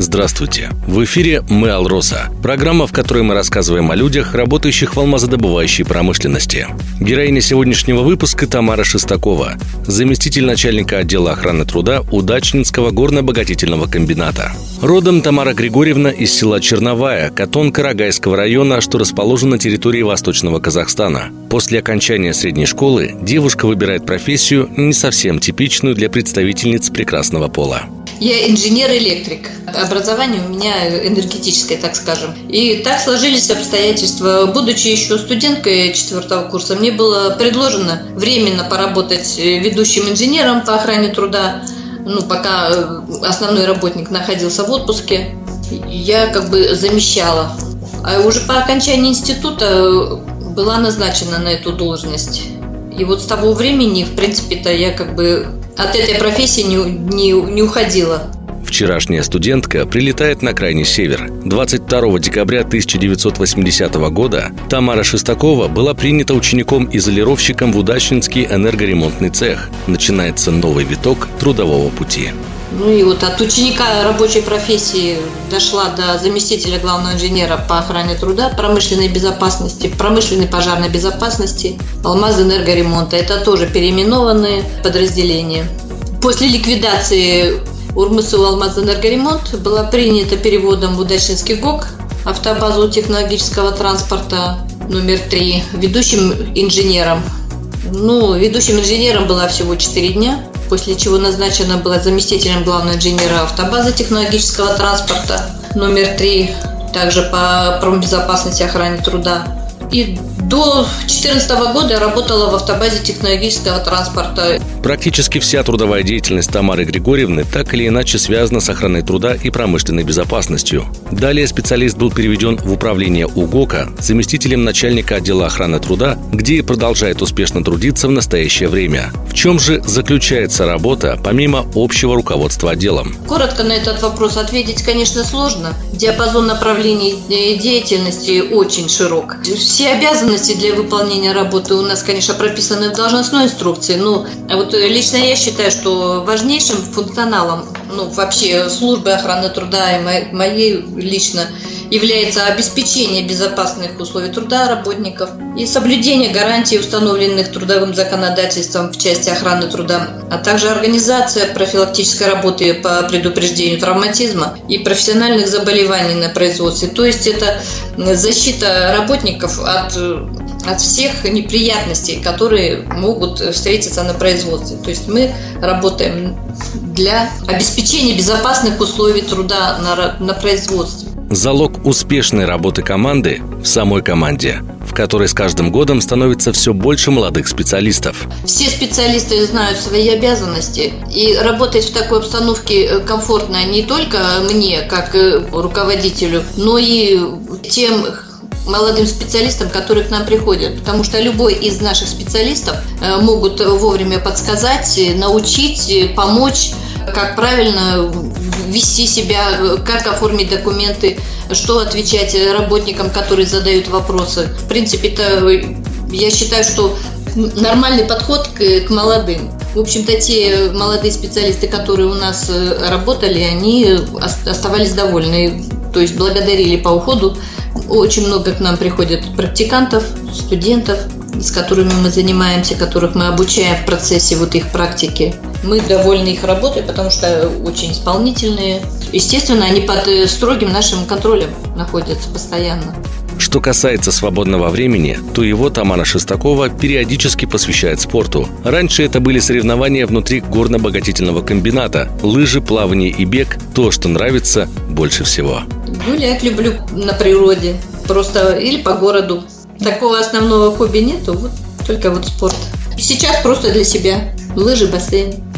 Здравствуйте! В эфире «Мы Алроса» – программа, в которой мы рассказываем о людях, работающих в алмазодобывающей промышленности. Героиня сегодняшнего выпуска Тамара Шестакова, заместитель начальника отдела охраны труда Удачнинского горно-обогатительного комбината. Родом Тамара Григорьевна из села Черновая, Катон Карагайского района, что расположен на территории Восточного Казахстана. После окончания средней школы девушка выбирает профессию, не совсем типичную для представительниц прекрасного пола. Я инженер-электрик. Образование у меня энергетическое, так скажем. И так сложились обстоятельства. Будучи еще студенткой четвертого курса, мне было предложено временно поработать ведущим инженером по охране труда. Ну, пока э, основной работник находился в отпуске, я как бы замещала. А уже по окончании института была назначена на эту должность. И вот с того времени, в принципе-то, я как бы от этой профессии не, не, не уходила. Вчерашняя студентка прилетает на крайний север. 22 декабря 1980 года Тамара Шестакова была принята учеником-изолировщиком в Удачнинский энергоремонтный цех. Начинается новый виток трудового пути. Ну и вот от ученика рабочей профессии дошла до заместителя главного инженера по охране труда, промышленной безопасности, промышленной пожарной безопасности, Алмаз энергоремонта. Это тоже переименованные подразделения. После ликвидации Урмысу Алмаз энергоремонт была принята переводом в Удачинский ГОК, автобазу технологического транспорта номер три, ведущим инженером. Ну, ведущим инженером была всего 4 дня после чего назначена была заместителем главного инженера автобазы технологического транспорта номер три, также по промбезопасности и охране труда. И до 2014 года я работала в автобазе технологического транспорта. Практически вся трудовая деятельность Тамары Григорьевны так или иначе связана с охраной труда и промышленной безопасностью. Далее специалист был переведен в управление УГОКа заместителем начальника отдела охраны труда, где и продолжает успешно трудиться в настоящее время. В чем же заключается работа, помимо общего руководства отделом? Коротко на этот вопрос ответить, конечно, сложно. Диапазон направлений деятельности очень широк. Все обязанности обязанности для выполнения работы у нас, конечно, прописаны в должностной инструкции. Но вот лично я считаю, что важнейшим функционалом, ну, вообще службы охраны труда и моей лично является обеспечение безопасных условий труда работников и соблюдение гарантий, установленных трудовым законодательством в части охраны труда, а также организация профилактической работы по предупреждению травматизма и профессиональных заболеваний на производстве. То есть это защита работников от, от всех неприятностей, которые могут встретиться на производстве. То есть мы работаем для обеспечения безопасных условий труда на, на производстве. Залог успешной работы команды в самой команде, в которой с каждым годом становится все больше молодых специалистов. Все специалисты знают свои обязанности, и работать в такой обстановке э, комфортно не только мне, как э, руководителю, но и тем молодым специалистам, которые к нам приходят, потому что любой из наших специалистов э, могут вовремя подсказать, научить, помочь как правильно вести себя, как оформить документы, что отвечать работникам, которые задают вопросы. В принципе, это я считаю, что нормальный подход к, к молодым. В общем-то, те молодые специалисты, которые у нас э, работали, они оставались довольны. То есть благодарили по уходу. Очень много к нам приходят практикантов, студентов, с которыми мы занимаемся, которых мы обучаем в процессе вот их практики. Мы довольны их работой, потому что очень исполнительные. Естественно, они под э, строгим нашим контролем находятся постоянно. Что касается свободного времени, то его Тамара Шестакова периодически посвящает спорту. Раньше это были соревнования внутри горно-обогатительного комбината, лыжи, плавание и бег – то, что нравится больше всего. Гулять люблю на природе, просто или по городу. Такого основного хобби нету, вот только вот спорт. Сейчас просто для себя. Лыжи, бассейн.